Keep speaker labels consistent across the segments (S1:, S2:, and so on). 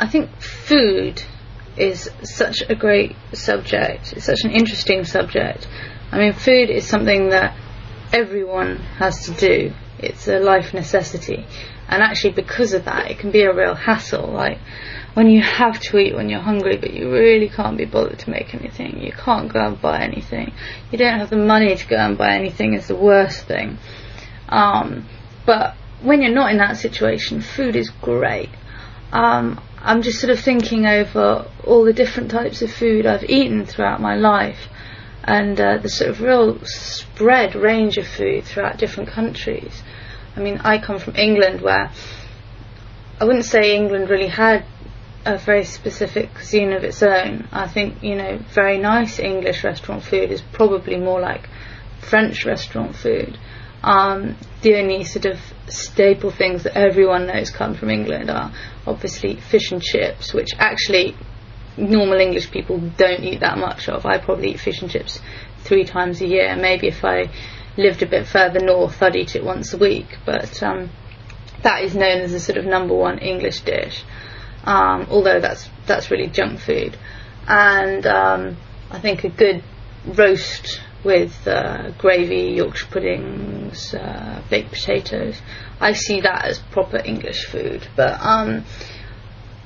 S1: I think food is such a great subject. It's such an interesting subject. I mean, food is something that everyone has to do. It's a life necessity. And actually, because of that, it can be a real hassle. Like, when you have to eat when you're hungry, but you really can't be bothered to make anything. You can't go and buy anything. You don't have the money to go and buy anything is the worst thing. Um, but when you're not in that situation, food is great. Um, I'm just sort of thinking over all the different types of food I've eaten throughout my life and uh, the sort of real spread range of food throughout different countries. I mean, I come from England where I wouldn't say England really had a very specific cuisine of its own. I think, you know, very nice English restaurant food is probably more like French restaurant food. Um, the only sort of staple things that everyone knows come from England are obviously fish and chips, which actually normal English people don't eat that much of. I probably eat fish and chips three times a year. Maybe if I lived a bit further north, I'd eat it once a week. But um, that is known as a sort of number one English dish. Um, although that's that's really junk food. And um, I think a good roast with uh, gravy, Yorkshire puddings, uh, baked potatoes. I see that as proper English food. But um,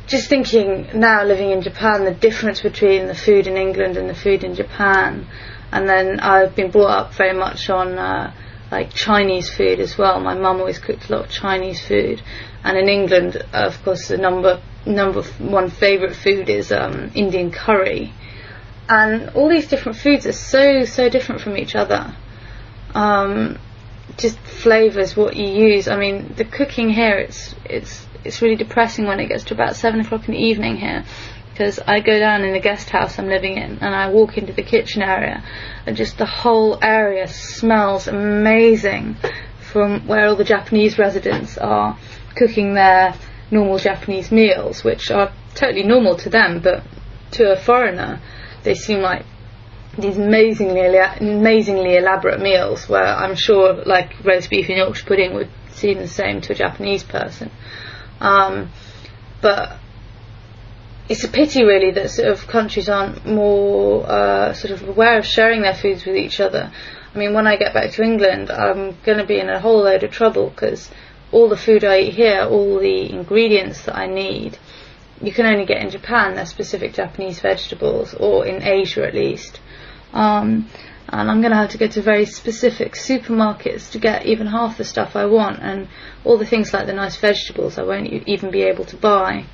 S1: just thinking now, living in Japan, the difference between the food in England and the food in Japan, and then I've been brought up very much on uh, like Chinese food as well. My mum always cooked a lot of Chinese food, and in England, of course, the number number one favourite food is um, Indian curry and all these different foods are so so different from each other. Um, just flavors what you use. I mean, the cooking here it's it's it's really depressing when it gets to about seven o'clock in the evening here. Because I go down in the guest house I'm living in and I walk into the kitchen area and just the whole area smells amazing from where all the Japanese residents are cooking their normal Japanese meals, which are totally normal to them, but to a foreigner, they seem like these amazingly amazingly elaborate meals where I'm sure like roast beef and Yorkshire pudding would seem the same to a Japanese person. Um, but it's a pity really that sort of countries aren't more uh, sort of aware of sharing their foods with each other. I mean, when I get back to England, I'm going to be in a whole load of trouble because all the food I eat here, all the ingredients that I need, you can only get in Japan. They're specific Japanese vegetables, or in Asia at least. Um, and I'm going to have to go to very specific supermarkets to get even half the stuff I want, and all the things like the nice vegetables I won't even be able to buy.